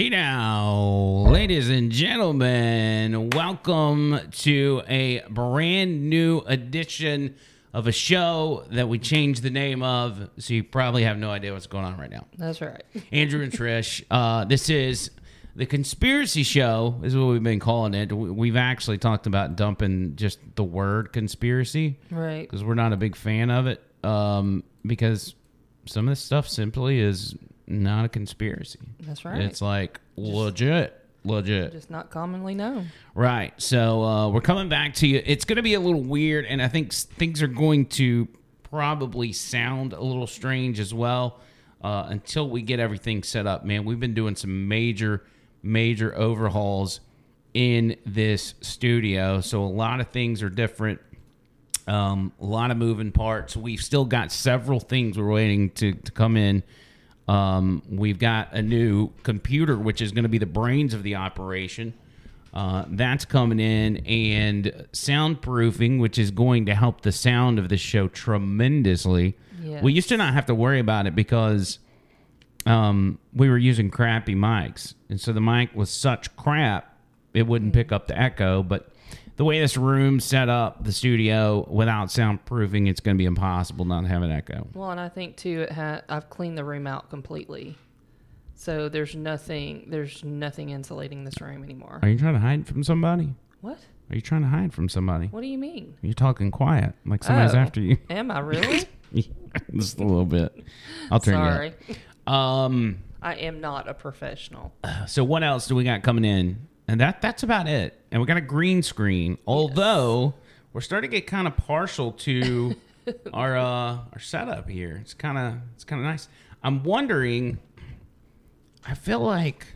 Hey now, ladies and gentlemen, welcome to a brand new edition of a show that we changed the name of, so you probably have no idea what's going on right now. That's right. Andrew and Trish, uh, this is the conspiracy show, is what we've been calling it. We- We've actually talked about dumping just the word conspiracy Right. because we're not a big fan of it. Um, because some of this stuff simply is not a conspiracy. That's right. It's like legit, legit. Just not commonly known. Right. So uh, we're coming back to you. It's going to be a little weird, and I think things are going to probably sound a little strange as well uh, until we get everything set up. Man, we've been doing some major, major overhauls in this studio, so a lot of things are different. Um, a lot of moving parts. We've still got several things we're waiting to, to come in. Um, we've got a new computer, which is going to be the brains of the operation. Uh, that's coming in, and soundproofing, which is going to help the sound of the show tremendously. Yes. We used to not have to worry about it because um, we were using crappy mics, and so the mic was such crap it wouldn't pick up the echo. But the way this room's set up, the studio without soundproofing, it's going to be impossible not to have an echo. Well, and I think too, it ha- I've cleaned the room out completely, so there's nothing. There's nothing insulating this room anymore. Are you trying to hide from somebody? What? Are you trying to hide from somebody? What do you mean? You're talking quiet, like somebody's Oh. after you. Am I really? Just a little bit. I'll turn Sorry, you up. Um. I am not a professional. So what else do we got coming in? And that that's about it. And we got a green screen. Although we're starting to get kind of partial to our uh our setup here. It's kind of it's kind of nice. I'm wondering I feel like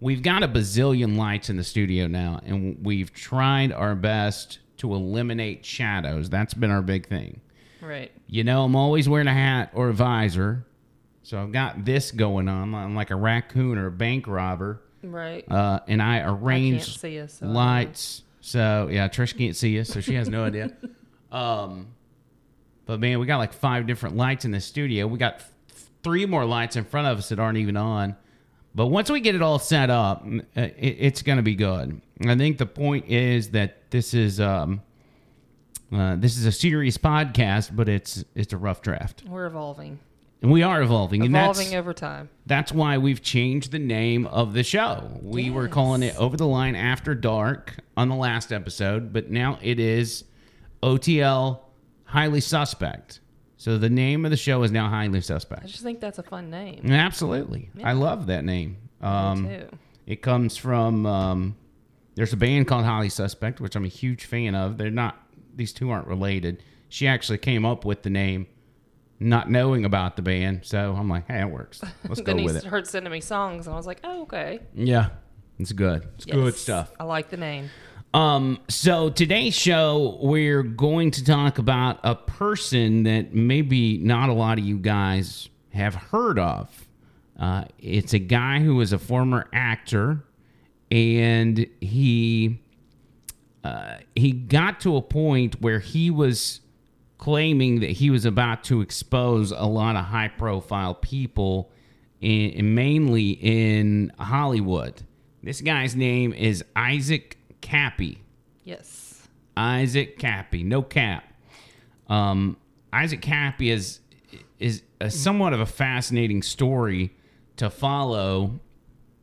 we've got a bazillion lights in the studio now and we've tried our best to eliminate shadows. That's been our big thing. Right. You know, I'm always wearing a hat or a visor. So I've got this going on. I'm like a raccoon or a bank robber. Right. Uh, and I I can't arrange see us. So I lights. So yeah, Trish can't see us, so she has no idea. Um, but man, we got like five different lights in the studio. We got f- three more lights in front of us that aren't even on. But once we get it all set up, uh, it, it's going to be good. I think the point is that this is um, uh, this is a serious podcast, but it's it's a rough draft. We're evolving. And we are evolving. and that's, Evolving over time. that's why we've changed the name of the show. We were calling it Over the Line After Dark on the last episode, but now it is OTL Highly Suspect. So the name of the show is now Highly Suspect. I just think that's a fun name. Absolutely. I love that name. Um, Me too. it comes from um, there's a band called Highly Suspect, which I'm a huge fan of. They're not these two aren't related. She actually came up with the name not knowing about the band. So I'm like, hey, it works. Let's go then he with it. started sending me songs, and I was like, "Oh, okay, Yeah, it's good. It's good stuff. I like the name. Um, so today's show, we're going to talk about a person that maybe not a lot of you guys have heard of. Uh, it's a guy who was a former actor, and he uh, he got to a point where he was claiming that he was about to expose a lot of high profile people, in, mainly in Hollywood. This guy's name is Isaac Kappy. Yes. Isaac Kappy, no cap. Um, Isaac Kappy is is a somewhat of a fascinating story to follow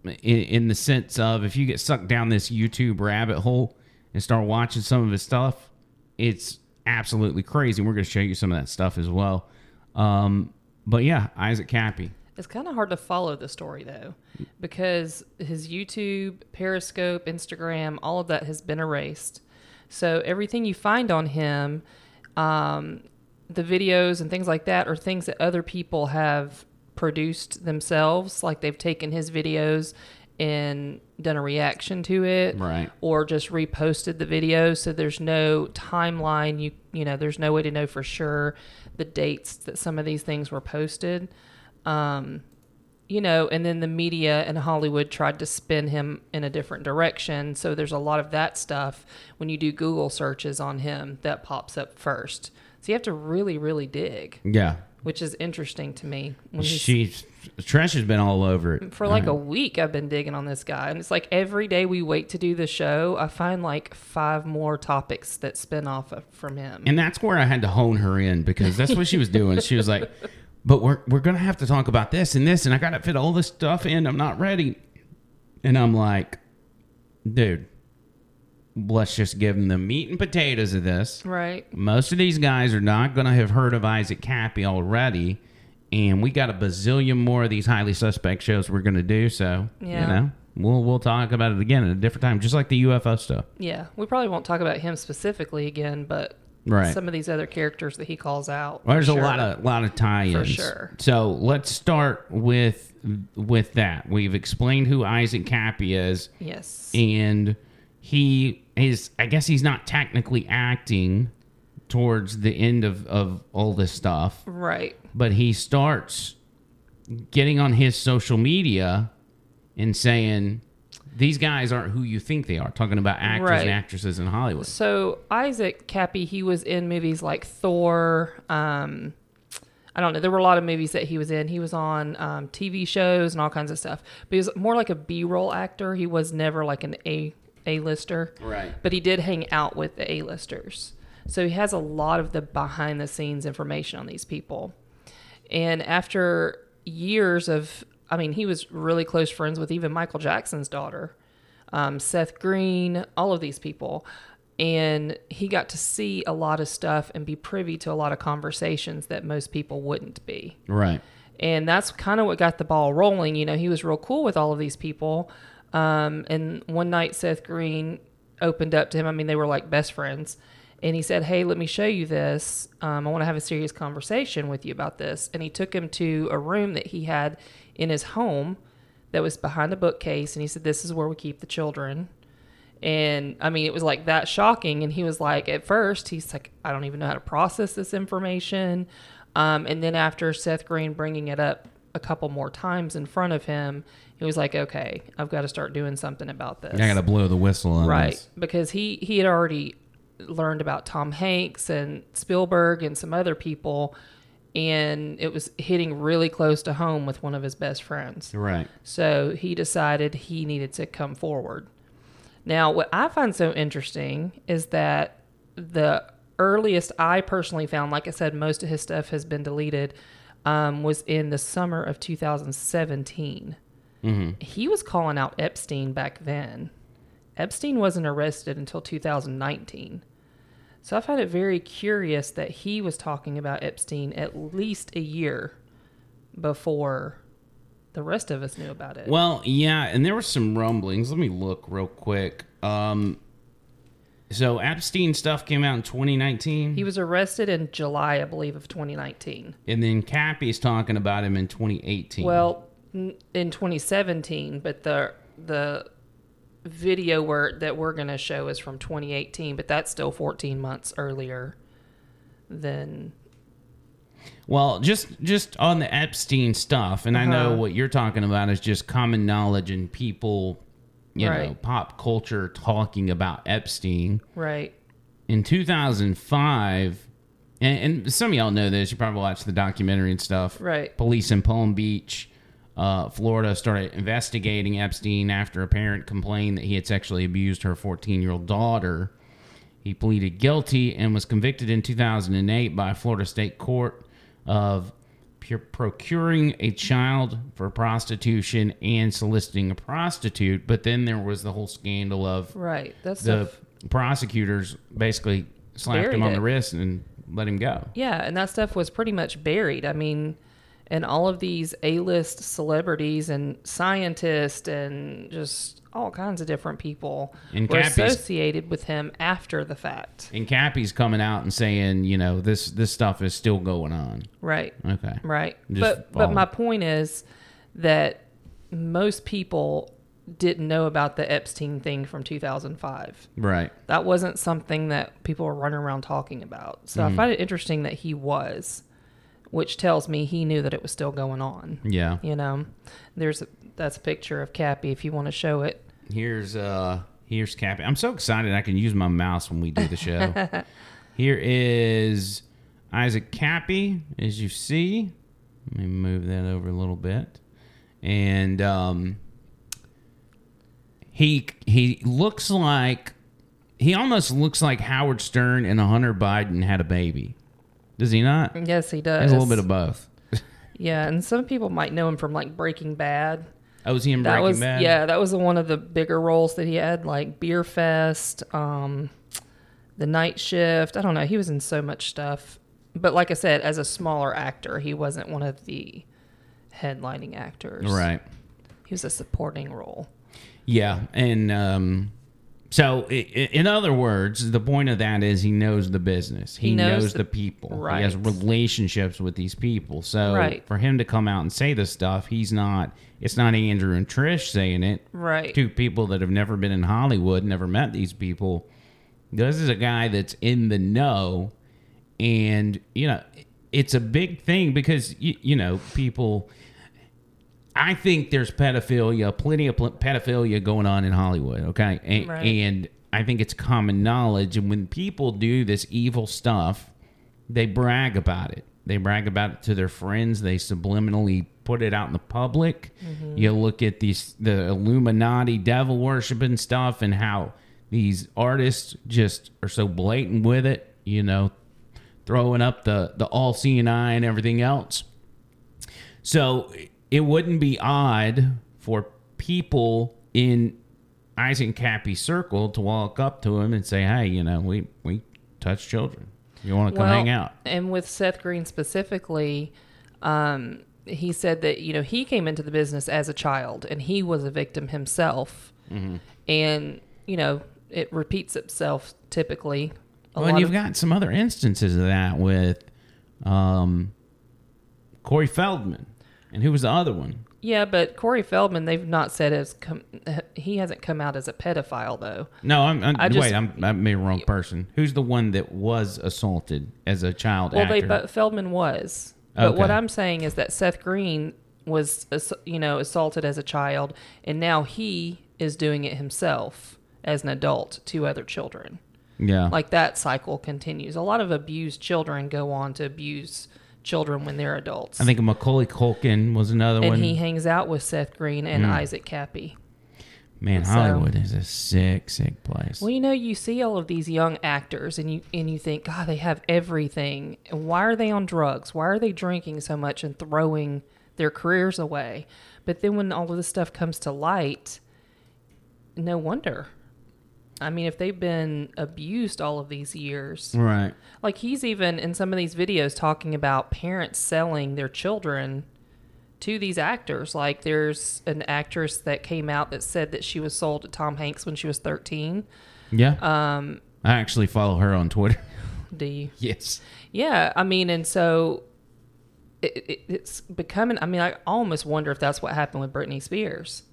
in, in the sense of if you get sucked down this YouTube rabbit hole and start watching some of his stuff, it's absolutely crazy. We're going to show you some of that stuff as well. Um, but yeah, Isaac Kappy. It's kind of hard to follow the story though, because his YouTube, Periscope, Instagram, all of that has been erased. So everything you find on him, um, the videos and things like that, are things that other people have produced themselves. Like they've taken his videos and done a reaction to it, Right. Or just reposted the video. So there's no timeline. You you know, there's no way to know for sure the dates that some of these things were posted um, you know, and then the media and Hollywood tried to spin him in a different direction. So there's a lot of that stuff when you do Google searches on him that pops up first. So you have to really, really dig, Yeah. which is interesting to me. When She's Trish has been all over it For like a week, I've been digging on this guy, and it's like every day we wait to do the show, I find like five more topics that spin off of, from him. And that's where I had to hone her in because that's what she was doing. She was like, "But we're we're gonna have to talk about this and this, and I gotta fit all this stuff in. I'm not ready." And I'm like, "Dude, let's just give them the meat and potatoes of this. right. Most of these guys are not gonna have heard of Isaac Kappy already." And we got a bazillion more of these highly suspect shows we're gonna do. So Yeah. you know, we'll we'll talk about it again at a different time, just like the UFO stuff. Yeah, we probably won't talk about him specifically again, but Right. some of these other characters that he calls out. Well, there's for a lot of lot of tie-ins. For sure. So let's start with with that. We've explained who Isaac Kappy is, yes, and he is. I guess he's not technically acting towards the end of of all this stuff, right, but he starts getting on his social media and saying. These guys aren't who you think they are. Talking about actors Right. and actresses in Hollywood. So Isaac Kappy, he was in movies like Thor. Um, I don't know. There were a lot of movies that he was in. He was on um, TV shows and all kinds of stuff. But he was more like a B-roll actor. He was never like an A A-lister. Right. But he did hang out with the A-listers. So he has a lot of the behind-the-scenes information on these people. And after years of, I mean, he was really close friends with even Michael Jackson's daughter, um, Seth Green, all of these people. And he got to see a lot of stuff and be privy to a lot of conversations that most people wouldn't be. Right. And that's kind of what got the ball rolling. You know, he was real cool with all of these people. Um, and one night, Seth Green opened up to him. I mean, they were like best friends. And he said, Hey, let me show you this. Um, I want to have a serious conversation with you about this. And he took him to a room that he had in his home that was behind a bookcase. And he said, This is where we keep the children. And I mean, it was like that shocking. And he was like, at first, he's like, I don't even know how to process this information. Um, and then after Seth Green bringing it up a couple more times in front of him, he was like, okay, I've got to start doing something about this. I got to blow the whistle on right. this. Because he, he had already learned about Tom Hanks and Spielberg and some other people. And it was hitting really close to home with one of his best friends. Right. So he decided he needed to come forward. Now, what I find so interesting is that the earliest I personally found, like I said, most of his stuff has been deleted, um, was in the summer of 2017. He was calling out Epstein back then. Epstein wasn't arrested until 2019. So I find it very curious that he was talking about Epstein at least a year before the rest of us knew about it. Well, yeah, and there were some rumblings. Let me look real quick. Um, so Epstein stuff came out in 2019, He was arrested in July, I believe, of 2019. and then Kappy's talking about him in 2018. Well, in 2017, but the the video where that we're going to show is from 2018, but that's still 14 months earlier than well, just just on the Epstein stuff, and I know Uh-huh. what you're talking about is just common knowledge and people, you know, pop culture talking about Epstein. right. in 2005 and, and some of y'all know this you probably watched the documentary and stuff Right. police in palm beach uh, florida started investigating epstein after a parent complained that he had sexually abused her 14 year old daughter he pleaded guilty and was convicted in 2008 by a florida state court of procuring a child for prostitution and soliciting a prostitute but then there was the whole scandal of Right. That's the stuff. prosecutors basically slapped him on it. the wrist and let him go. Yeah, and that stuff was pretty much buried. I mean, and all of these A-list celebrities and scientists and just all kinds of different people And were Kappy's- associated with him after the fact. And Kappy's coming out and saying, you know, this this stuff is still going on. Right. Okay. Right. Just but but my point is that most people didn't know about the Epstein thing from 2005. Right. That wasn't something that people were running around talking about. So Mm-hmm. I find it interesting that he was, which tells me he knew that it was still going on. Yeah. You know, there's a, that's a picture of Kappy if you want to show it. Here's uh here's Kappy. I'm so excited I can use my mouse when we do the show. Here is Isaac Kappy, as you see. Let me move that over a little bit. And um, he he looks like he almost looks like Howard Stern and Hunter Biden had a baby. Does he not? Yes, he does. Has a little bit of both. Yeah, and some people might know him from like Breaking Bad. Oh, was he in That Breaking was Bad? yeah, that was one of the bigger roles that he had, like Beerfest, um, The Night Shift. I don't know. He was in so much stuff. But like I said, as a smaller actor, he wasn't one of the headlining actors. Right. He was a supporting role. Yeah, and um, so in other words, the point of that is he knows the business. He, He knows knows, the- people. He has relationships with these people. So Right. for him to come out and say this stuff, he's not. It's not Andrew and Trish saying it. Right. Two people that have never been in Hollywood, never met these people. This is a guy that's in the know, and you know, it's a big thing because you, you know people. I think there's pedophilia, plenty of pedophilia going on in Hollywood. Okay, and, Right. and I think it's common knowledge. And when people do this evil stuff, they brag about it. They brag about it to their friends. They subliminally put it out in the public. Mm-hmm. You look at these the Illuminati, devil worshiping stuff, and how these artists just are so blatant with it. You know, throwing up the the all seeing eye and everything else. So it wouldn't be odd for people in Isaac Kappy's circle to walk up to him and say, "Hey, you know, we we touch children. You want to come hang out?" And with Seth Green specifically, um, he said that you know he came into the business as a child and he was a victim himself, Mm-hmm. and you know it repeats itself typically. Well, and you've of- got some other instances of that with um, Corey Feldman, and who was the other one? yeah, but Corey Feldman, they've not said as com- he hasn't come out as a pedophile though. No, I'm, I'm I just- wait. I'm I the wrong person. Who's the one that was assaulted as a child Well, actor? they but Feldman was. But what I'm saying is that Seth Green was, you know, assaulted as a child, and now he is doing it himself as an adult to other children. yeah, Like that cycle continues. A lot of abused children go on to abuse children when they're adults. I think Macaulay Culkin was another and one. And he hangs out with Seth Green and hmm. Isaac Kappy. Man, so- Hollywood is a sick, sick place. Well, you know, you see all of these young actors, and you and you think, God, they have everything. And why are they on drugs? Why are they drinking so much and throwing their careers away? But then when all of this stuff comes to light, no wonder. I mean, if they've been abused all of these years, right. like he's even in some of these videos talking about parents selling their children to these actors. Like there's an actress that came out that said that she was sold to Tom Hanks when she was 13. Yeah. Um, I actually follow her on Twitter. Do you? yes. Yeah, I mean, and so it, it, it's becoming. I mean, I almost wonder if that's what happened with Britney Spears.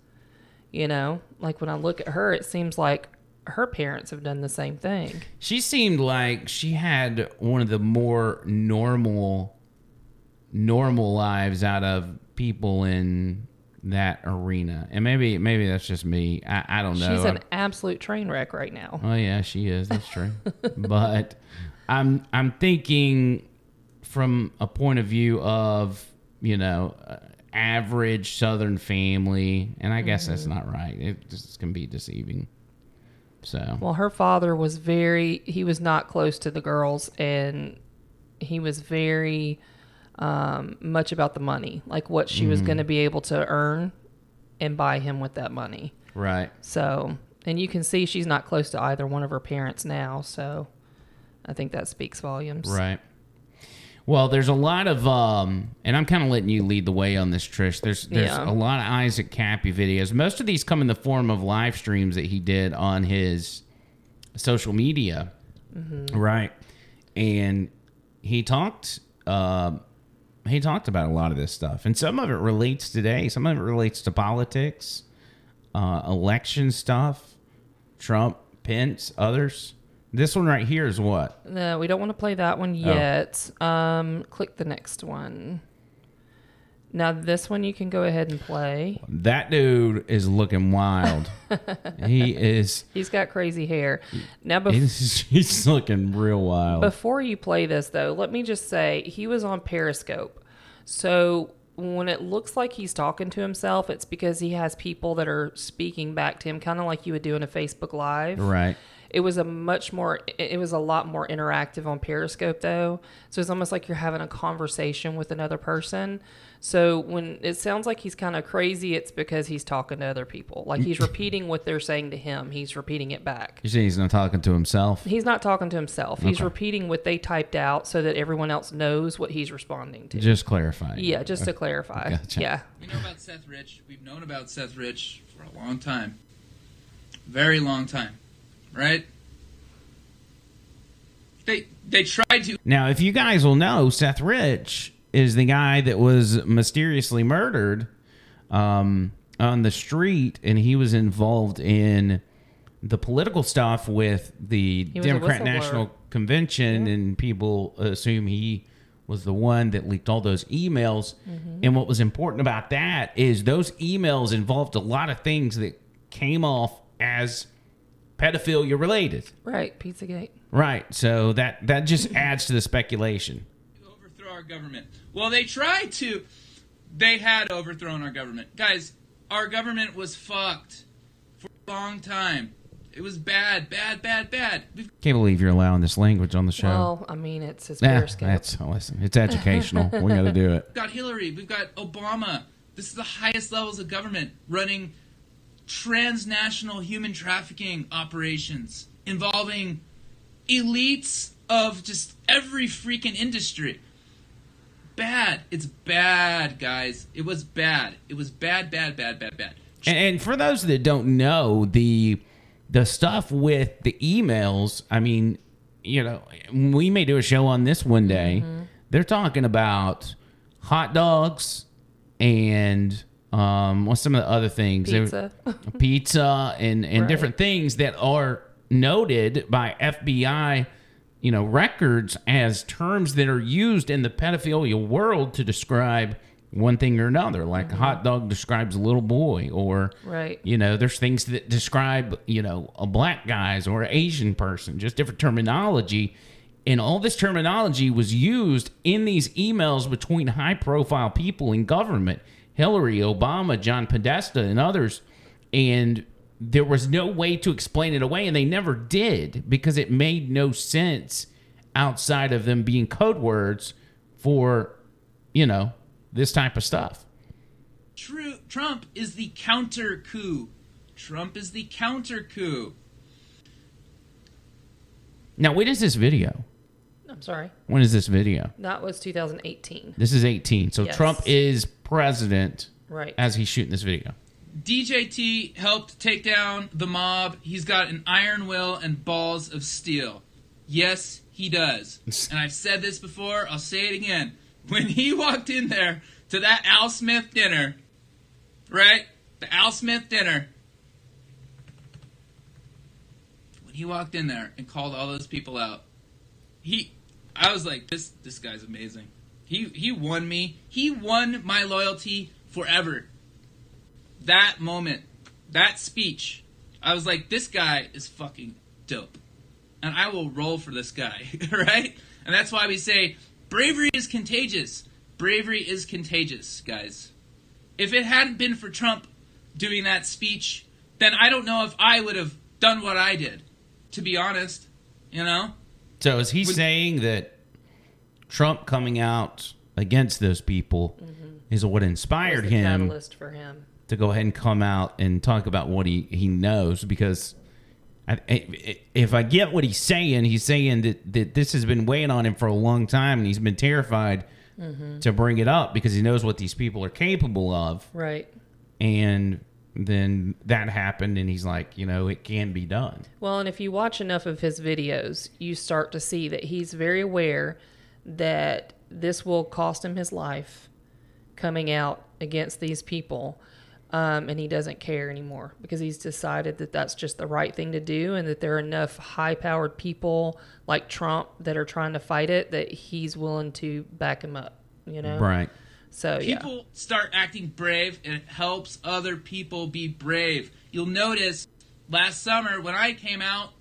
You know, like when I look at her, it seems like her parents have done the same thing. She seemed like she had one of the more normal, normal lives out of people in that arena, and maybe maybe that's just me. I, I don't know. She's an absolute train wreck right now. Oh yeah, she is. That's true. but I'm I'm thinking from a point of view of you know uh, average Southern family, and I guess that's not right. It just can be deceiving. So Well, her father was very. He was not close to the girls, and he was very um, much about the money, like what she was going to be able to earn and buy him with that money. right, So, and you can see she's not close to either one of her parents now. So, I think that speaks volumes. right. Well, there's a lot of um, and I'm kind of letting you lead the way on this, Trish. There's there's Yeah. a lot of Isaac Kappy videos. Most of these come in the form of live streams that he did on his social media, right? And he talked uh, he talked about a lot of this stuff, and some of it relates today. Some of it relates to politics, uh, election stuff, Trump, Pence, others. This one right here is what? No, we don't want to play that one yet. Um, click the next one. Now, this one you can go ahead and play. That dude is looking wild. he is. He's got crazy hair. Now, bef- He's, he's looking real wild. Before you play this, though, let me just say he was on Periscope. So when it looks like he's talking to himself, it's because he has people that are speaking back to him, kind of like you would do in a Facebook Live. Right. It was a much more, it was a lot more interactive on Periscope though. So it's almost like you're having a conversation with another person. So when it sounds like he's kind of crazy, it's because he's talking to other people. Like he's repeating what they're saying to him, he's repeating it back. You say he's not talking to himself. He's not talking to himself. He's Okay. repeating what they typed out so that everyone else knows what he's responding to. Just clarifying. Yeah, just to clarify. Gotcha. Yeah. We know about Seth Rich. We've known about Seth Rich for a long time. Very long time. Right? They they tried to Now, if you guys will know, Seth Rich is the guy that was mysteriously murdered um, on the street, and he was involved in the political stuff with the He was a Democrat. National Convention, and people assume he was the one that leaked all those emails. Mm-hmm. And what was important about that is those emails involved a lot of things that came off as pedophilia related. Right. Pizzagate. Right. So that that just adds to the speculation. overthrow our government. Well, they tried to. They had overthrown our government. Guys, our government was fucked for a long time. It was bad, bad, bad, bad. We've Can't believe you're allowing this language on the show. Well, I mean, it's his Nah, that's listen. It's educational. we got to do it. We've got Hillary. We've got Obama. This is the highest levels of government running transnational human trafficking operations involving elites of just every freaking industry. Bad. It's bad, guys. It was bad. It was bad, bad, bad, bad, bad. And, and for those that don't know, the the stuff with the emails. I mean, you know, we may do a show on this one day. Mm-hmm. They're talking about hot dogs and um, what's some of the other things? Pizza. pizza and and Right. different things that are noted by FBI, you know, records as terms that are used in the pedophilia world to describe one thing or another. Like a hot dog describes a little boy, or Right. you know, there's things that describe you know a black guys or an Asian person, just different terminology. And all this terminology was used in these emails between high profile people in government Hillary, Obama, John Podesta, and others. And there was no way to explain it away, and they never did because it made no sense outside of them being code words for, you know, this type of stuff. True, Trump is the counter coup. Trump is the counter coup. Now, when is this video? I'm sorry. When is this video? That was 2018. This is 18. So Yes. Trump is president Right. as he's shooting this video. DJT helped take down the mob. He's got an iron will and balls of steel. Yes, he does. And I've said this before, I'll say it again. When he walked in there to that Al Smith dinner, right? The Al Smith dinner. When he walked in there and called all those people out, he I was like, this this guy's amazing. He he won me. He won my loyalty forever that moment, that speech, I was like, this guy is fucking dope. And I will roll for this guy, right? And that's why we say bravery is contagious. Bravery is contagious, guys. If it hadn't been for Trump doing that speech, then I don't know if I would have done what I did, to be honest. You know? So is he Would- saying that Trump coming out against those people mm-hmm. is what inspired him catalyst for him. to go ahead and come out and talk about what he, he knows? Because I, I- if I get what he's saying, he's saying that, that this has been weighing on him for a long time and he's been terrified mm-hmm. to bring it up because he knows what these people are capable of. Right. And then that happened and he's like, you know, it can be done. Well, and if you watch enough of his videos, you start to see that he's very aware that this will cost him his life coming out against these people. Um, and he doesn't care anymore because he's decided that that's just the right thing to do and that there are enough high powered people like Trump that are trying to fight it that he's willing to back him up, you know? Right. So, yeah. people start acting brave and it helps other people be brave. You'll notice last summer when I came out,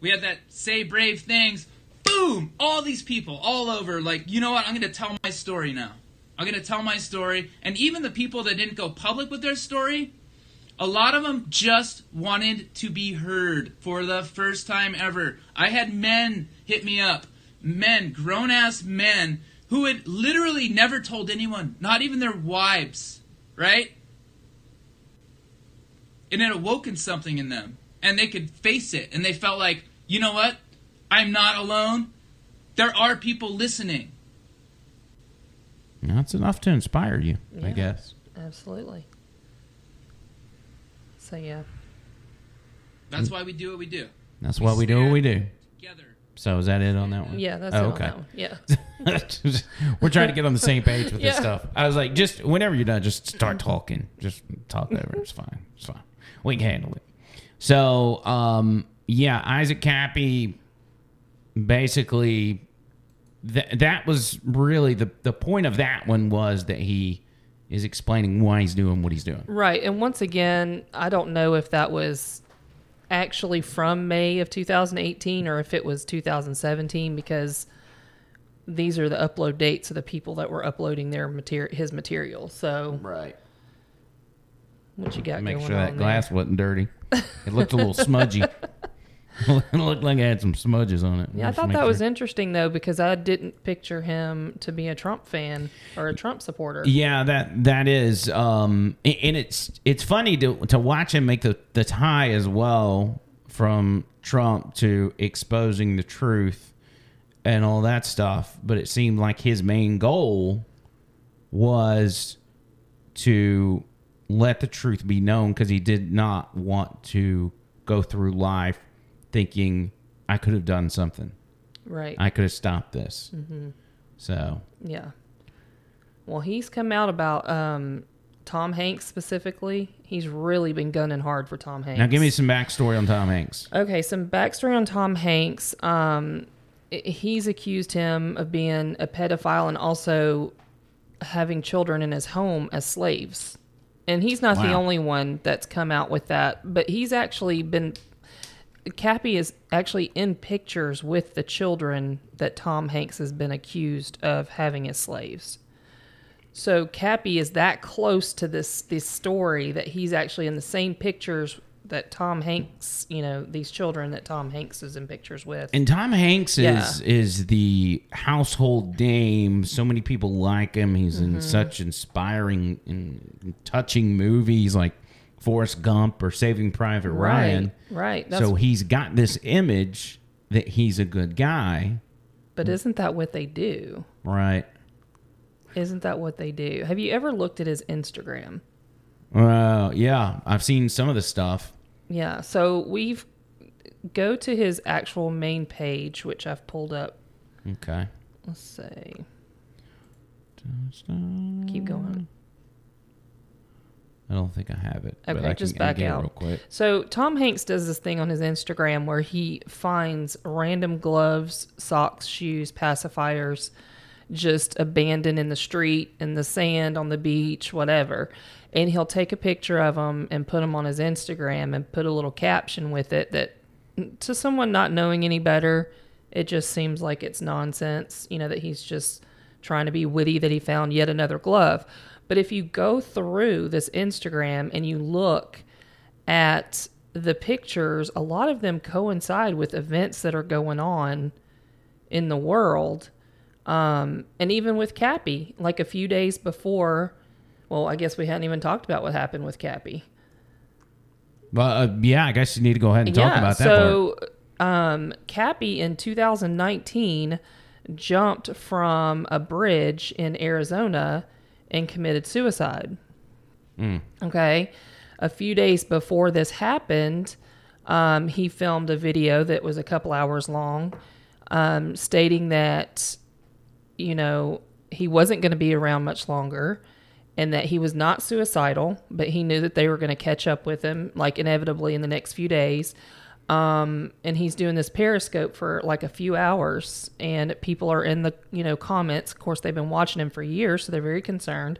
we had that say brave things. Boom! All these people all over, like, you know what? I'm going to tell my story now. I'm going to tell my story. And even the people that didn't go public with their story, a lot of them just wanted to be heard for the first time ever. I had men hit me up, men, grown ass men, who had literally never told anyone, not even their wives, right? And it awoken something in them. And they could face it. And they felt like, you know what? I'm not alone. There are people listening. That's enough to inspire you, I guess. Absolutely. So yeah. That's why we do what we do. That's why we do what we do. Together. So is that it on that one? Yeah, that's oh, it on okay. that one. Yeah. We're trying to get on the same page with this stuff. I was like, just whenever you're done, just start talking. Just talk over. It's fine. It's fine. We can handle it. So, um, yeah, Isaac Kappy basically th- that was really the the point of that one was that he is explaining why he's doing what he's doing. Right. And once again, I don't know if that was actually from May of 2018 or if it was 2017 because these are the upload dates of the people that were uploading their material his material. So Right. what you got Make going sure that on glass wasn't dirty. It looked a little smudgy. it looked like it had some smudges on it. Yeah, I thought that was interesting though because I didn't picture him to be a Trump fan or a Trump supporter. Yeah, that that is, um, and it's it's funny to to watch him make the the tie as well from Trump to exposing the truth and all that stuff. But it seemed like his main goal was to let the truth be known because he did not want to go through life thinking I could have done something. Right. I could have stopped this. Mm-hmm. So Yeah. Well, he's come out about um, Tom Hanks specifically. He's really been gunning hard for Tom Hanks. now, give me some backstory on Tom Hanks. Okay, some backstory on Tom Hanks. Um, he's accused him of being a pedophile and also having children in his home as slaves. And he's not the only one that's come out with that, but he's actually been. Kappy is actually in pictures with the children that Tom Hanks has been accused of having as slaves. So Kappy is that close to this this story that he's actually in the same pictures that Tom Hanks, you know, these children that Tom Hanks is in pictures with. And Tom Hanks is is the household name. So many people like him. He's Mm-hmm. in such inspiring and touching movies like Forrest Gump or Saving Private Ryan. Right, right. That's, So he's got this image that he's a good guy, but isn't that what they do? right? Isn't that what they do? Have you ever looked at his Instagram? Uh, yeah, I've seen some of the stuff. Yeah. So we've go to his actual main page, which I've pulled up. Okay. Let's see. Keep going. I don't think I have it. Okay, I just can, back out. real quick. So Tom Hanks does this thing on his Instagram where he finds random gloves, socks, shoes, pacifiers just abandoned in the street, in the sand, on the beach, whatever. And he'll take a picture of them and put them on his Instagram and put a little caption with it that to someone not knowing any better, it just seems like it's nonsense, you know, that he's just trying to be witty that he found yet another glove. But if you go through this Instagram and you look at the pictures, a lot of them coincide with events that are going on in the world. Um, and even with Kappy, like a few days before, well, I guess we hadn't even talked about what happened with Kappy. Well, uh, yeah, I guess you need to go ahead and talk about that part. so, um, Kappy in 2019 jumped from a bridge in Arizona and committed suicide. Mm. Okay. A few days before this happened, um, he filmed a video that was a couple hours long um, stating that, you know, he wasn't going to be around much longer and that he was not suicidal, but he knew that they were going to catch up with him, like inevitably in the next few days. Um, and he's doing this periscope for like a few hours, and people are in the you know comments. Of course, they've been watching him for years, so they're very concerned,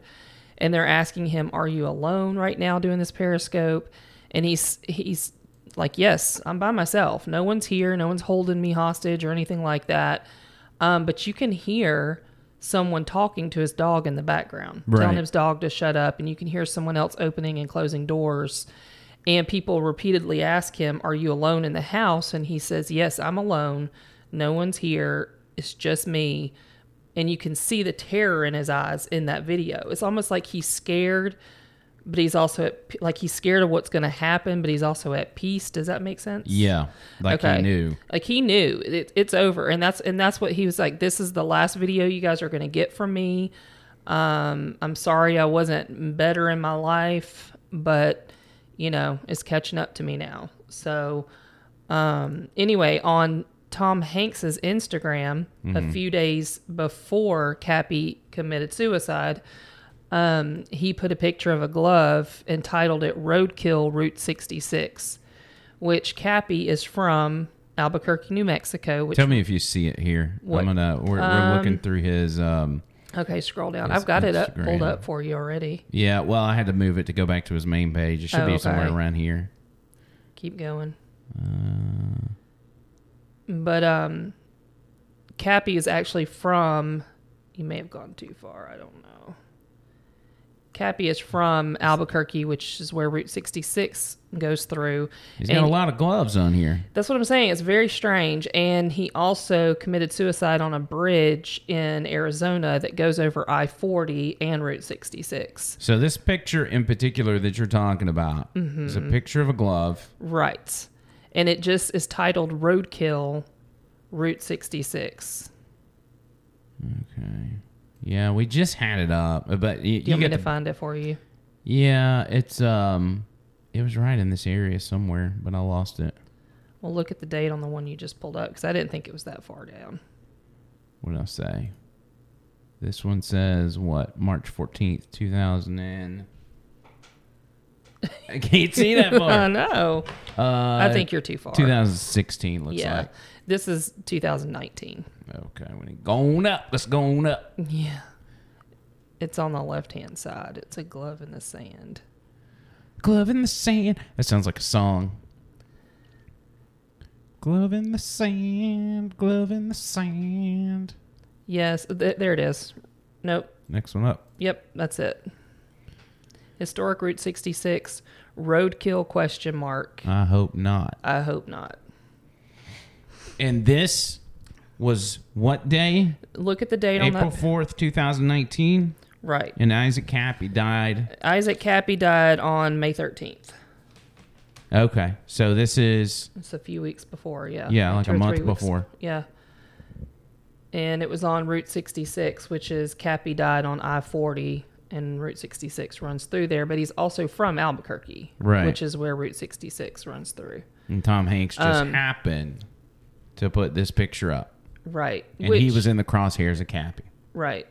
and they're asking him, "Are you alone right now doing this periscope?" And he's he's like, "Yes, I'm by myself. No one's here. No one's holding me hostage or anything like that." Um, but you can hear someone talking to his dog in the background, Right. telling his dog to shut up, and you can hear someone else opening and closing doors. And people repeatedly ask him, Are you alone in the house? And he says, Yes, I'm alone. No one's here. It's just me. And you can see the terror in his eyes in that video. It's almost like he's scared, but he's also at, like he's scared of what's going to happen, but he's also at peace. Does that make sense? Yeah, like Okay. he knew. Like he knew it, it's over, and that's and that's what he was like. This is the last video you guys are going to get from me. Um, I'm sorry I wasn't better in my life, but you know it's catching up to me now. So um, anyway, on Tom Hanks's Instagram, a few days before Kappy committed suicide, um, he put a picture of a glove and titled it "Roadkill Route 66." which Kappy is from Albuquerque, New Mexico. Which Tell me if you see it here. What? I'm gonna. We're, we're looking through his. um okay, scroll down. I've got it up, pulled up for you already. Yeah, well, I had to move it to go back to his main page. It should Oh, be okay. somewhere around here. Keep going. Uh, But um, Kappy is actually from. You may have gone too far. I don't know. Kappy is from Albuquerque, which is where Route 66 goes through. He's got a lot of gloves on here. That's what I'm saying. It's very strange. And he also committed suicide on a bridge in Arizona that goes over I 40 and Route 66. So this picture in particular that you're talking about Mm-hmm. is a picture of a glove. Right. And it just is titled Roadkill Route 66. Okay. Yeah, we just had it up, but you, Do you, want me get to the- find it for you? Yeah, it's um, it was right in this area somewhere, but I lost it. Well, look at the date on the one you just pulled up because I didn't think it was that far down. What did I say? This one says what? March fourteenth, two thousand and. I can't see that far. I know. Uh, I think you're too far. 2016 looks yeah. like. This is 2019. Okay, we need going up. Let's going up. Yeah. It's on the left hand side. It's a glove in the sand. Glove in the sand. That sounds like a song. Glove in the sand. Glove in the sand. Yes, th- there it is. Nope. Next one up. Yep, that's it. Historic Route 66, roadkill question mark. I hope not. I hope not. And this was what day? Look at the date on April that. 4th, 2019. Right. And Isaac Kappy died. Isaac Kappy died on May 13th. Okay. So this is It's a few weeks before, yeah. Yeah, like a month before. Yeah. And it was on Route 66, which is Kappy died on I 40, and Route 66 runs through there. But he's also from Albuquerque, Right. which is where Route 66 runs through. and Tom Hanks just Um, happened to put this picture up. Right. And he was in the crosshairs of Kappy. Right.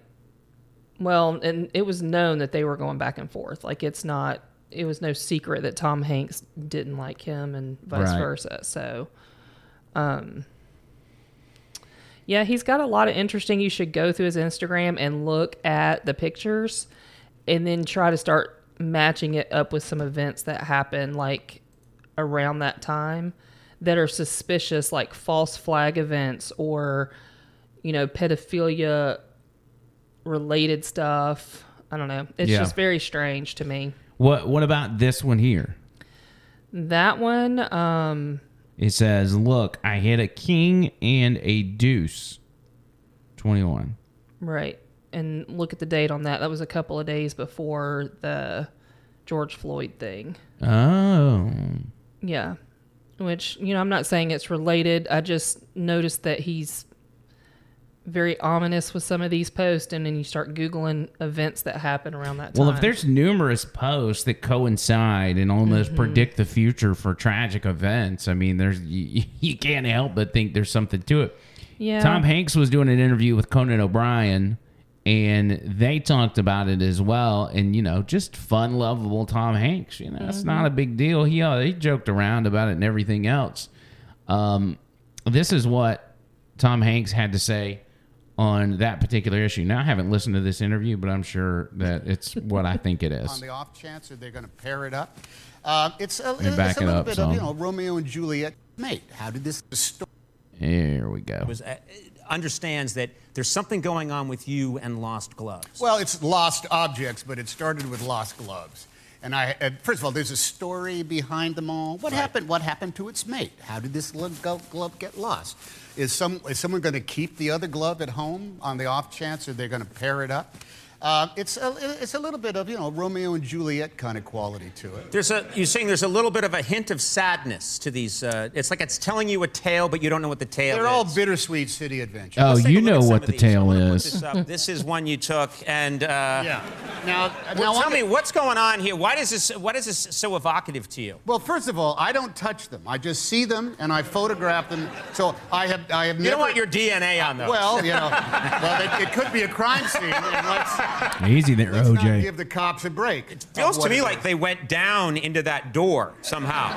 Well, and it was known that they were going back and forth. Like it's not it was no secret that Tom Hanks didn't like him and vice Right. versa. So um yeah, he's got a lot of interesting you should go through his Instagram and look at the pictures and then try to start matching it up with some events that happen like around that time that are suspicious like false flag events or you know pedophilia related stuff. I don't know. It's Yeah. just very strange to me. What What about this one here? That one, um, It says, "Look, I hit a king and a deuce." Twenty-one. right. And look at the date on that. That was a couple of days before the George Floyd thing. Oh, Yeah. Which, you know, I'm not saying it's related. I just noticed that he's very ominous with some of these posts, and then you start Googling events that happen around that time. well, if there's numerous posts that coincide and almost Mm-hmm. predict the future for tragic events, I mean, there's you, you can't help but think there's something to it. yeah. Tom Hanks was doing an interview with Conan O'Brien, and they talked about it as well. And you know, just fun, lovable Tom Hanks. You know, it's not a big deal. He uh, he joked around about it and everything else. Um, this is what Tom Hanks had to say on that particular issue. Now, I haven't listened to this interview, but I'm sure that it's what I think it is. on the off chance that they're going to pair it up. Um, it's a, it's back a it little up bit some. of you know Romeo and Juliet. Mate, how did this story? Here we go. was uh, understands that there's something going on with you and Lost Gloves. Well, it's lost objects, but it started with lost gloves. And I, uh, first of all, there's a story behind them all. What happened? What happened to its mate? How did this lo- glove get lost? Is some is someone going to keep the other glove at home on the off chance, or they're going to pair it up? Uh, it's a, it's a little bit of you know Romeo and Juliet kind of quality to it. There's a, you're saying there's a little bit of a hint of sadness to these. Uh, it's like it's telling you a tale, but you don't know what the tale is. They're is. all bittersweet city adventures. Oh, you know what the these. Tale is. This. This is one you took, and uh, yeah. Now, well, now tell I'm- me what's going on here. Why does this? What is this so evocative to you? Well, first of all, I don't touch them. I just see them and I photograph them. So I have I have You never. don't want your DNA on those. Well, you know, well, it, it could be a crime scene, and let's, Easy there, let's not OJ. give the cops a break. It feels to me like they went down into that door somehow,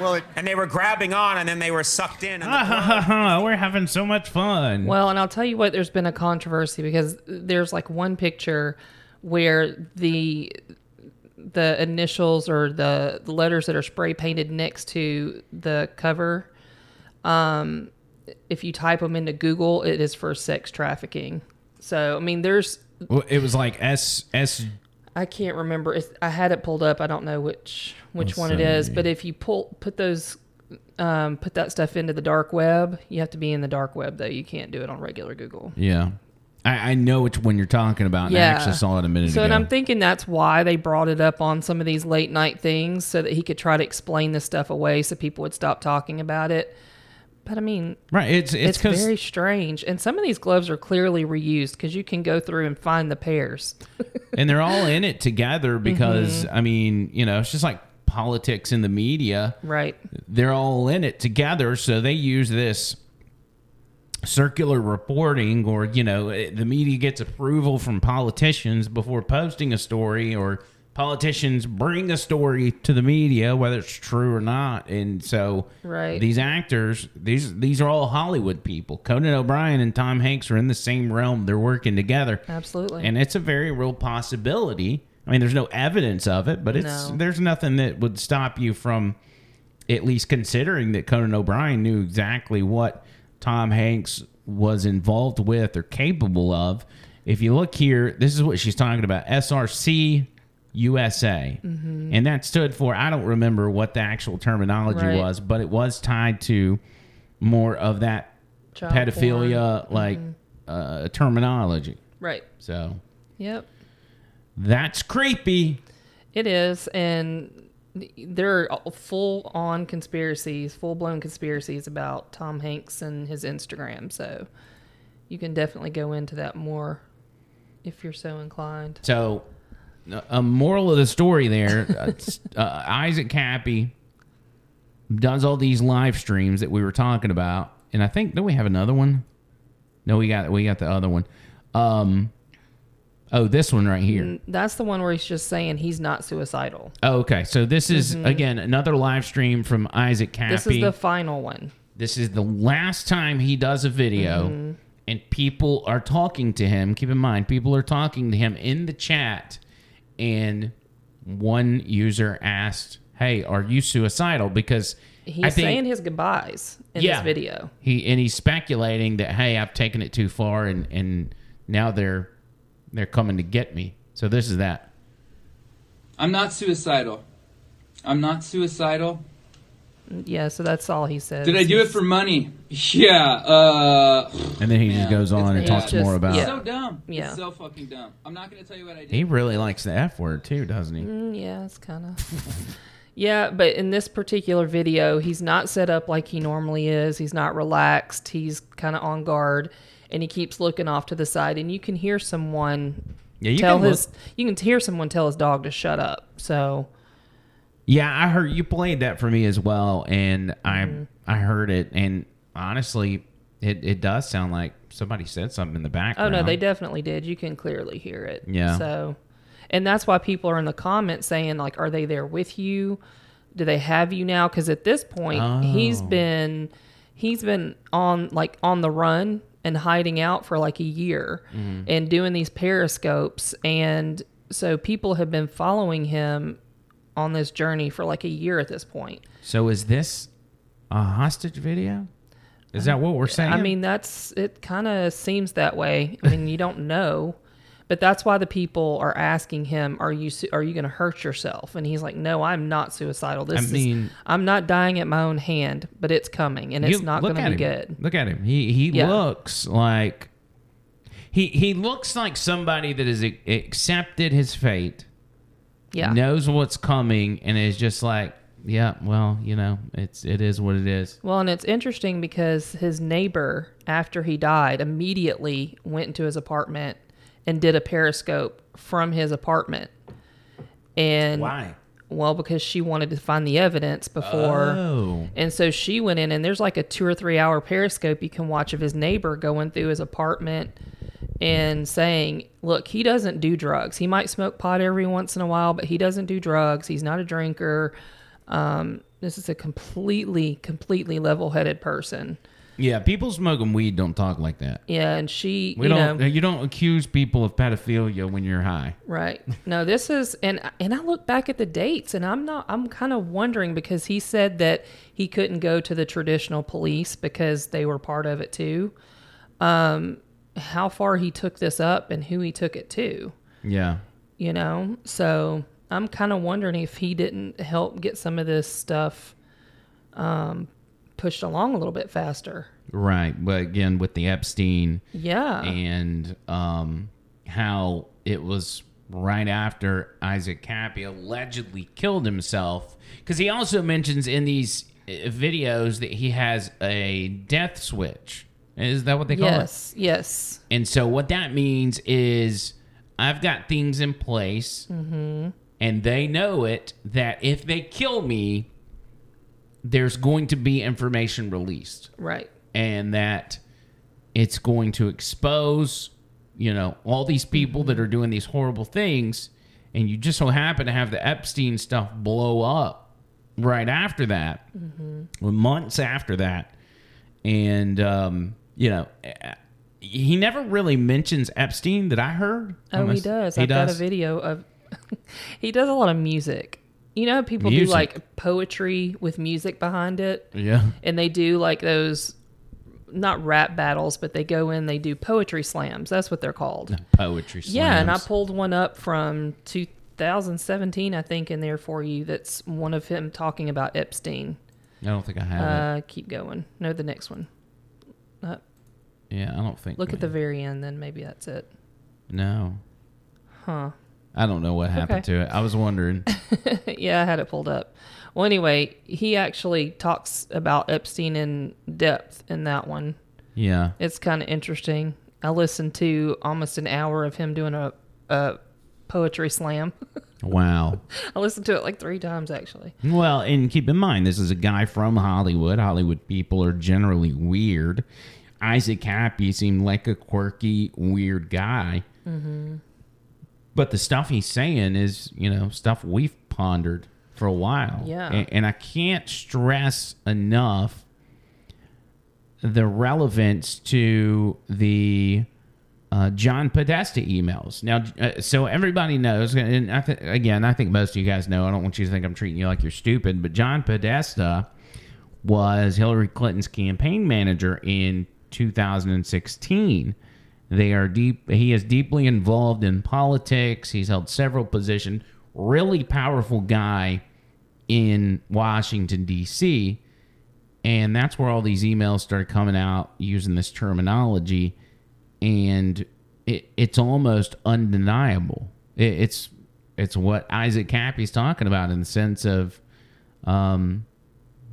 Well, it, and they were grabbing on, and then they were sucked in. And the ha ha ha! We're having so much fun. Well, and I'll tell you what, there's been a controversy because there's like one picture where the the initials or the, the letters that are spray painted next to the cover, um, if you type them into Google, it is for sex trafficking. So, I mean, there's Well, it was like S S. I can't remember. It's, I had it pulled up. I don't know which which Let's one it is. see. But if you pull put those um, put that stuff into the dark web, you have to be in the dark web though. You can't do it on regular Google. Yeah, I, I know which one you're talking about. And I actually saw it a minute so, ago. and I'm thinking that's why they brought it up on some of these late night things so that he could try to explain this stuff away so people would stop talking about it. But I mean, right, it's it's it's, very strange. And some of these gloves are clearly reused because you can go through and find the pairs. and they're all in it together because Mm-hmm. I mean, you know, it's just like politics in the media. right. They're all in it together, so they use this circular reporting or you know eh, the media gets approval from politicians before posting a story or politicians bring a story to the media whether it's true or not and so Right. these actors these these are all hollywood people conan o'brien and tom hanks are in the same realm they're working together Absolutely. and it's a very real possibility. I mean, there's no evidence of it, but it's No. there's nothing that would stop you from at least considering that Conan O'Brien knew exactly what Tom Hanks was involved with or capable of. If you look here, this is what she's talking about: SRC USA, Mm-hmm. and that stood for I don't remember what the actual terminology Right. was, but it was tied to more of that Child porn. Mm-hmm. pedophilia like uh, terminology. Right. So Yep. that's creepy. It is, and there are full on conspiracies, full blown conspiracies about Tom Hanks and his Instagram. So you can definitely go into that more if you're so inclined. So, a moral of the story there: uh, uh, Isaac Kappy does all these live streams that we were talking about, and I think do we have another one? No, we got we got the other one. Um, oh, this one right here. That's the one where he's just saying he's not suicidal. Oh, okay. So this is again another live stream from Isaac Kappy. Mm-hmm. This is the final one. This is the last time he does a video, Mm-hmm. and people are talking to him. Keep in mind, people are talking to him in the chat, and one user asked, "Hey, are you suicidal?" Because He's I think saying his goodbyes in Yeah. this video. he and he's speculating that, "Hey, I've taken it too far, and and now they're they're coming to get me." So this is that. I'm not suicidal. I'm not suicidal. Yeah, so that's all he says. Did I do it for money? Yeah. Uh. And then he just goes on and talks just- more about. yeah. So dumb. Yeah. It's so fucking dumb. I'm not gonna tell you what I did. He really likes the F word too, doesn't he? Mm, yeah, it's kind of. yeah, but in this particular video, he's not set up like he normally is. He's not relaxed. He's kind of on guard, and he keeps looking off to the side. And you can hear someone Yeah, you tell can look- his. You can hear someone tell his dog to shut up. So Yeah, I heard you played that for me as well, and Mm-hmm. I I heard it, and honestly, it, it does sound like somebody said something in the background. Oh no, they definitely did. You can clearly hear it. Yeah. So, and that's why people are in the comments saying like, "Are they there with you? Do they have you now?" Because at this point, he's been he's been on like on the run and hiding out for like a year Mm-hmm. and doing these periscopes, and so people have been following him on this journey for like a year at this point. So is this a hostage video? Is that what we're saying? I mean, that's it. Kind of seems that way. I mean, you don't know, but that's why the people are asking him, "Are you are you going to hurt yourself?" And he's like, "No, I'm not suicidal. This I is mean- I'm not dying at my own hand, but it's coming, and it's not going to be him. good." Look at him. He he Yeah. looks like he he looks like somebody that has accepted his fate, Yeah, knows what's coming, and is just like, yeah, well, you know, it's it is what it is. Well, and it's interesting because his neighbor, after he died, immediately went into his apartment and did a periscope from his apartment. And why? Well, because she wanted to find the evidence before. Oh. And so she went in, and there's like a two or three hour periscope you can watch of his neighbor going through his apartment and saying, Look, he doesn't do drugs. He might smoke pot every once in a while, but he doesn't do drugs. He's not a drinker. Um, this is a completely, completely level headed person. Yeah, people smoking weed don't talk like that. Yeah, and she, We you don't. know, You don't accuse people of pedophilia when you're high. Right. No, this is and and I look back at the dates and I'm not I'm kind of wondering because he said that he couldn't go to the traditional police because they were part of it too. Um how far he took this up and who he took it to, Yeah. you know? So, I'm kind of wondering if he didn't help get some of this stuff um pushed along a little bit faster. Right. But again, with the Epstein Yeah. and um, how it was right after Isaac Kappy allegedly killed himself, because he also mentions in these uh, videos that he has a death switch. Is that what they call it? yes. Yes. And so what that means is I've got things in place, Mm-hmm. and they know it that if they kill me, there's going to be information released, Right. and that it's going to expose, you know, all these people that are doing these horrible things, and you just so happen to have the Epstein stuff blow up right after that, or months after that, and um, you know. eh, He never really mentions Epstein that I heard. Oh, he does. He I've got a video of. he does a lot of music. You know, how people Music. do like poetry with music behind it, Yeah. and they do like those, not rap battles, but they go in. They do poetry slams. That's what they're called. Poetry slams. Yeah, and I pulled one up from 2017, I think, in there for you. That's one of him talking about Epstein. I don't think I have it. Uh, keep going. No, the next one. Uh, Yeah, I don't think. look we- at the very end. Then maybe that's it. No. Huh. I don't know what happened Okay. to it. I was wondering. yeah, I had it pulled up. Well, anyway, he actually talks about Epstein in depth in that one. Yeah. It's kind of interesting. I listened to almost an hour of him doing a, a poetry slam. Wow. I listened to it like three times actually. Well, and keep in mind, this is a guy from Hollywood. Hollywood people are generally weird. Isaac Kappy seemed like a quirky, weird guy. Mm-hmm. But the stuff he's saying is, you know, stuff we've pondered for a while. Yeah. And, and I can't stress enough the relevance to the uh, John Podesta emails. Now, uh, so everybody knows, and I th- again, I think most of you guys know. I don't want you to think I'm treating you like you're stupid, but John Podesta was Hillary Clinton's campaign manager in 2016. They are deep. He is deeply involved in politics. He's held several positions. Really powerful guy in Washington D.C. And that's where all these emails started coming out using this terminology, and it, it's almost undeniable. It, it's it's what Isaac Kappy's talking about in the sense of, um,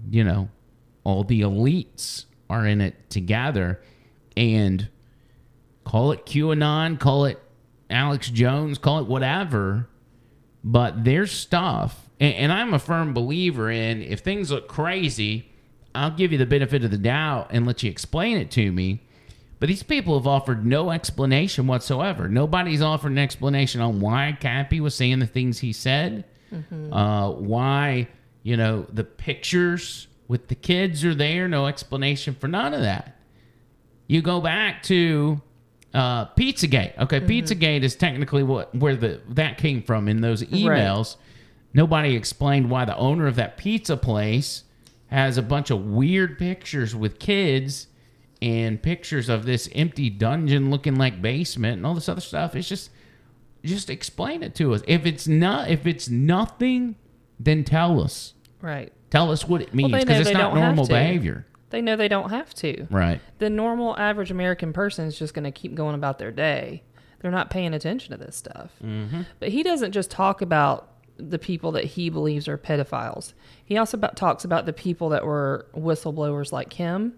you know, all the elites are in it together, and call it QAnon, call it Alex Jones, call it whatever, but there's stuff, and, and I'm a firm believer in if things look crazy, I'll give you the benefit of the doubt and let you explain it to me. But these people have offered no explanation whatsoever. Nobody's offered an explanation on why Kappy was saying the things he said, uh, why, you know, the pictures with the kids are there, no explanation for none of that. You go back to uh, Pizzagate. Okay, Pizzagate is technically what where the that came from in those emails. Nobody explained why the owner of that pizza place has a bunch of weird pictures with kids and pictures of this empty dungeon looking like basement and all this other stuff. It's just just explain it to us. If it's not if it's nothing, then tell us. Right. Tell us what it means because know it's not normal behavior. They know they don't have to. Right. The normal average American person is just going to keep going about their day. They're not paying attention to this stuff. Mm-hmm. But he doesn't just talk about the people that he believes are pedophiles. He also about, talks about the people that were whistleblowers like him.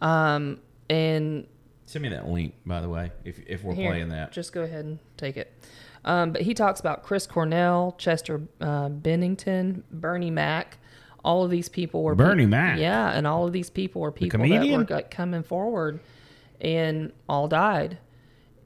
Um, and Send me that link, by the way, if if we're Here, playing that. Just go ahead and take it. Um, but he talks about Chris Cornell, Chester uh, Bennington, Bernie Mac. All of these people were Bernie Mac? Yeah, and all of these people were people that were like coming forward, and all died.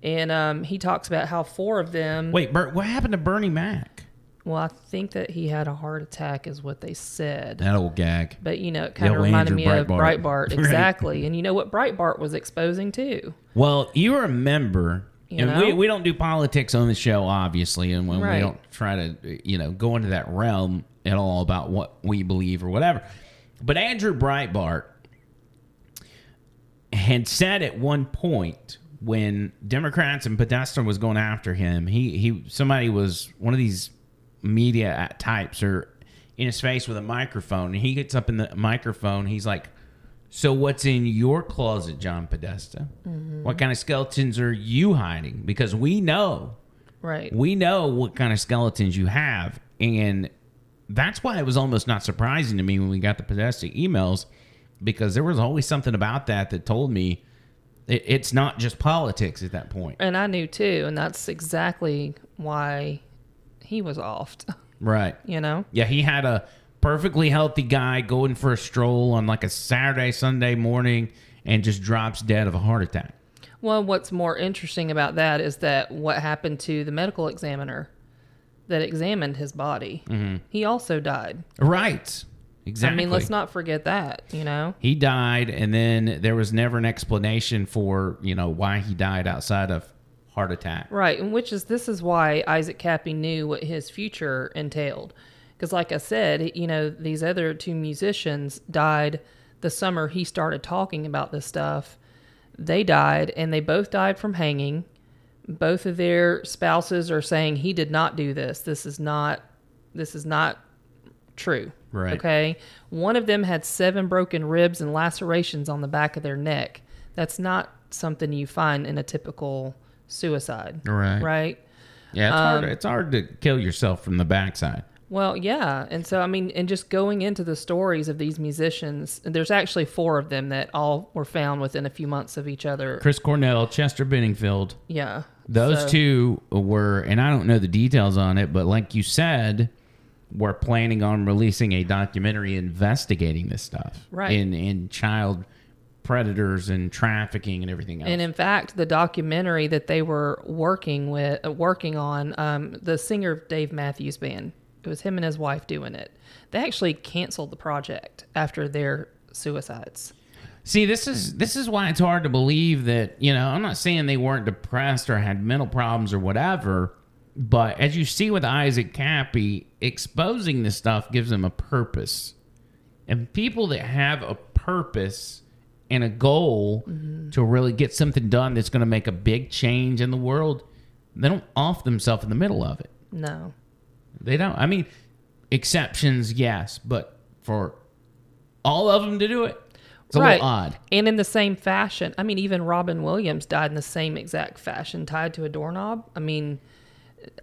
And um, he talks about how four of them. Wait, Ber- what happened to Bernie Mac? Well, I think that he had a heart attack, is what they said. That old gag. But you know, it kind of reminded Andrew me of Breitbart. Breitbart, Right. exactly. And you know what Breitbart was exposing too. Well, you remember, You and we, know? we don't do politics on the show, obviously, and when we don't try to, you know, go into that realm at all about what we believe or whatever. But Andrew Breitbart had said at one point when Democrats and Podesta was going after him, he he somebody was one of these media types or in his face with a microphone, and he gets up in the microphone. He's like, "So what's in your closet, John Podesta? Mm-hmm. What kind of skeletons are you hiding? Because we know." Right. we know what kind of skeletons you have and that's why it was almost not surprising to me when we got the Podesta emails because there was always something about that that told me it, it's not just politics at that point. point And I knew too, and that's exactly why he was offed. right You know, yeah he had a perfectly healthy guy going for a stroll on like a saturday sunday morning and just drops dead of a heart attack well, what's more interesting about that is that what happened to the medical examiner that examined his body, mm-hmm. he also died. right exactly I mean, let's not forget that. You know, he died and then there was never an explanation for you know why he died outside of heart attack right? And which is this is why Isaac Kappy knew what his future entailed, because like I said, you know, these other two musicians died the summer he started talking about this stuff. They died, and they both died from hanging. Both of their spouses are saying he did not do this. This is not this is not true. Right. Okay. One of them had seven broken ribs and lacerations on the back of their neck. That's not something you find in a typical suicide. Right. Right. Yeah, it's hard. Um, It's hard to kill yourself from the backside. Well, yeah. And so, I mean, and just going into the stories of these musicians, there's actually four of them that all were found within a few months of each other. Chris Cornell, Chester Benningfield. Yeah. Those So- two were, and I don't know the details on it, but like you said, we're planning on releasing a documentary investigating this stuff, Right. In in child predators and trafficking and everything else. And in fact, the documentary that they were working with, working on, um, the singer of Dave Matthews Band, it was him and his wife doing it. They actually canceled the project after their suicides. See, this is this is why it's hard to believe that you know. I'm not saying they weren't depressed or had mental problems or whatever, but as you see with Isaac Kappy, exposing this stuff gives them a purpose, and people that have a purpose and a goal mm-hmm. to really get something done that's going to make a big change in the world, they don't off themselves in the middle of it. No. They don't. I mean, exceptions, yes, but for all of them to do it, it's a little odd. And in the same fashion, I mean, even Robin Williams died in the same exact fashion, tied to a doorknob. I mean,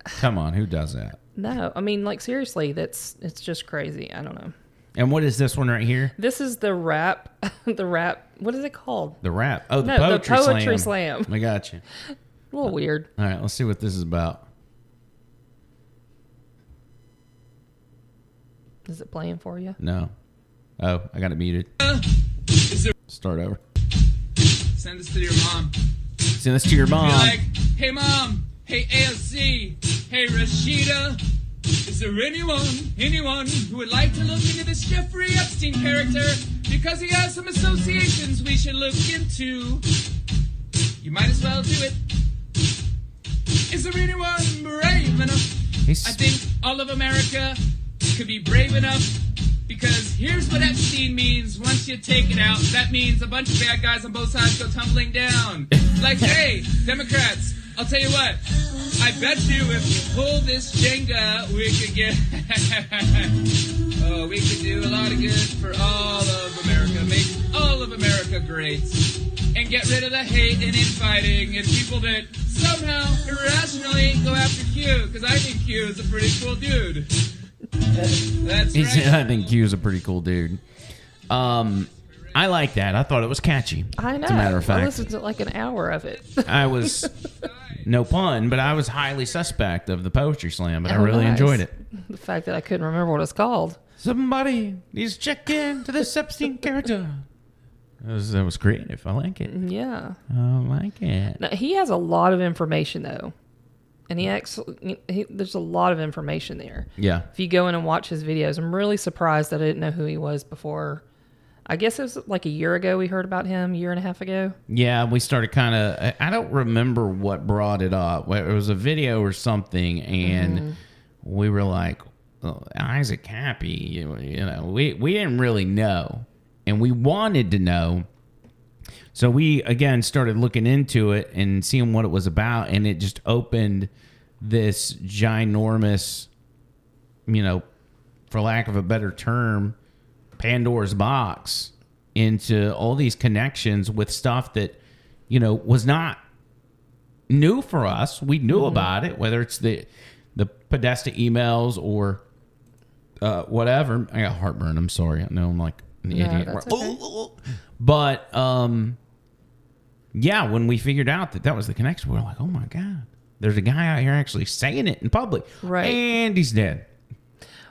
Come on, who does that? no, I mean, like seriously, that's it's just crazy. I don't know. And what is this one right here? This is the rap, the rap. What is it called? The rap. Oh, the No, the poetry, poetry slam. slam. I got you. A little weird. All right, let's see what this is about. Is it playing for you? No. Oh, I got it muted. Start over. Send this to your mom. Send this to your mom. Be mom. like, hey mom, hey AOC, hey Rashida. Is there anyone, anyone who would like to look into this Jeffrey Epstein character? Because he has some associations we should look into. You might as well do it. Is there anyone brave enough? He's, I think all of America could be brave enough because here's what Epstein means once you take it out. That means a bunch of bad guys on both sides go tumbling down. Like, hey, Democrats, I'll tell you what. I bet you if you pull this Jenga, we could get. oh, we could do a lot of good for all of America. Make all of America great. And get rid of the hate and infighting and people that somehow irrationally go after Q. Because I think Q is a pretty cool dude. That's He's, right. I think Q's a pretty cool dude. Um, I like that. I thought it was catchy. I know. As a matter of fact, I listened to like an hour of it. I was no pun, but I was highly suspect of the poetry slam, but I Oh, really nice. enjoyed it. The fact that I couldn't remember what it's called. Somebody needs to check in to this Epstein character. That was, that was creative. I like it. Yeah. I like it. Now, he has a lot of information though, and he actually he, there's a lot of information there. Yeah. If you go in and watch his videos, I'm really surprised that I didn't know who he was before. I guess it was like a year ago we heard about him, year and a half ago. Yeah, we started kind of. I don't remember what brought it up. It was a video or something, and mm-hmm. we were like, oh, Isaac Kappy. You, you know, we we didn't really know, and we wanted to know. So we again started looking into it and seeing what it was about, and it just opened this ginormous, you know, for lack of a better term, Pandora's box into all these connections with stuff that, you know, was not new for us. We knew about it, whether it's the the Podesta emails or uh, whatever. I got heartburn. I'm sorry. I know I'm like an No, idiot. okay. But um, yeah, when we figured out that that was the connection, we are like, oh my god, there's a guy out here actually saying it in public, Right. And he's dead.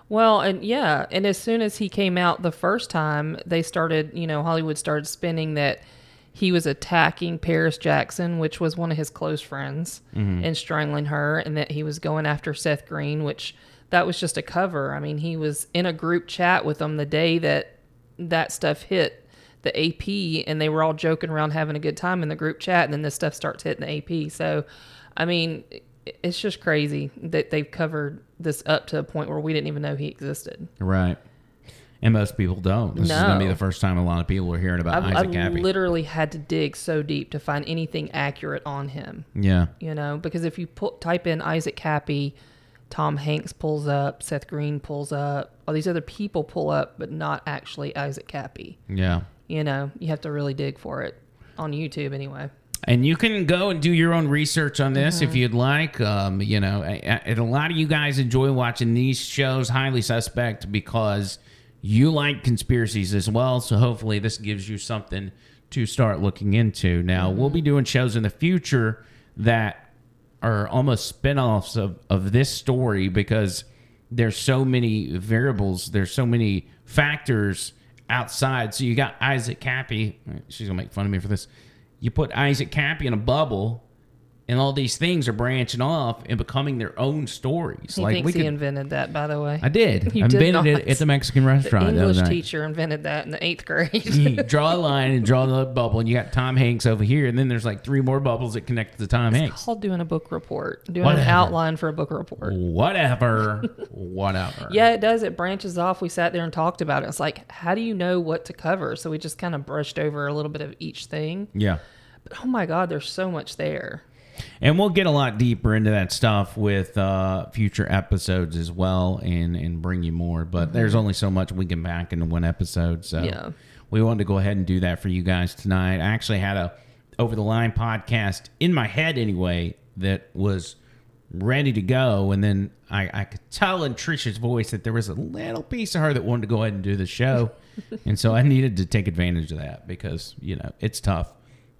Well, and yeah, and as soon as he came out the first time, they started, you know, Hollywood started spinning that he was attacking Paris Jackson, which was one of his close friends, mm-hmm. and strangling her, and that he was going after Seth Green, which that was just a cover. I mean, he was in a group chat with them the day that that stuff hit the AP, and they were all joking around having a good time in the group chat, and then this stuff starts hitting the AP. So, I mean, it's just crazy that they've covered this up to a point where we didn't even know he existed. Right. And most people don't. This is going to be the first time a lot of people are hearing about I, I Isaac Kappy. literally had to dig so deep to find anything accurate on him. yeah. You know, because if you put, type in Isaac Kappy, Tom Hanks pulls up, Seth Green pulls up, all these other people pull up, but not actually Isaac Kappy. Yeah. You know, you have to really dig for it on YouTube anyway. And you can go and do your own research on this Mm-hmm. if you'd like. Um, you know, I- I- a lot of you guys enjoy watching these shows, highly suspect, because you like conspiracies as well. So hopefully, this gives you something to start looking into. Now, we'll Mm-hmm. be doing shows in the future that are almost spin-offs of, of this story because there's so many variables, there's so many factors outside. So you got Isaac Kappy. She's gonna make fun of me for this. You put Isaac Kappy in a bubble, and all these things are branching off and becoming their own stories. He like thinks we he could, invented that, by the way. I did. You I did invented not. it at the Mexican restaurant. the English teacher invented that in the eighth grade. you draw a line and draw the bubble, and you got Tom Hanks over here, and then there's like three more bubbles that connect to Tom Hanks. called doing a book report, doing Whatever. an outline for a book report. Whatever, whatever. Yeah, it does. It branches off. We sat there and talked about it. It's like, how do you know what to cover? So we just kind of brushed over a little bit of each thing. yeah. But oh my God, there's so much there. And we'll get a lot deeper into that stuff with uh, future episodes as well, and and bring you more. But there's only so much we can pack into one episode, so Yeah. we wanted to go ahead and do that for you guys tonight. I actually had a over the line podcast in my head anyway that was ready to go, and then I, I could tell in Trisha's voice that there was a little piece of her that wanted to go ahead and do the show, and so I needed to take advantage of that because you know it's tough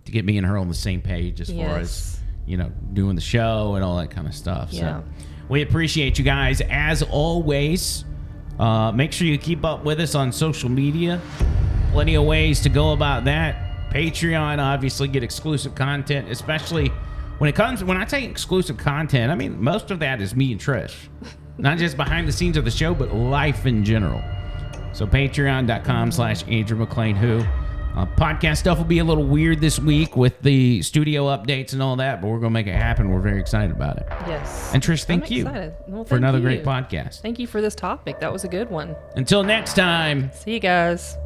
to get me and her on the same page as far as Yes. You know, doing the show and all that kind of stuff. Yeah. So we appreciate you guys as always. Uh, make sure you keep up with us on social media. Plenty of ways to go about that. Patreon, obviously, get exclusive content, especially when it comes when I say exclusive content. I mean most of that is me and Trish, not just behind the scenes of the show, but life in general. So patreon.com slash Andrew McLean Who. Uh, podcast stuff will be a little weird this week with the studio updates and all that, but we're going to make it happen. We're very excited about it. Yes. And Trish, thank you. Well, for another you. great podcast. Thank you for this topic. That was a good one. Until next time. See you guys.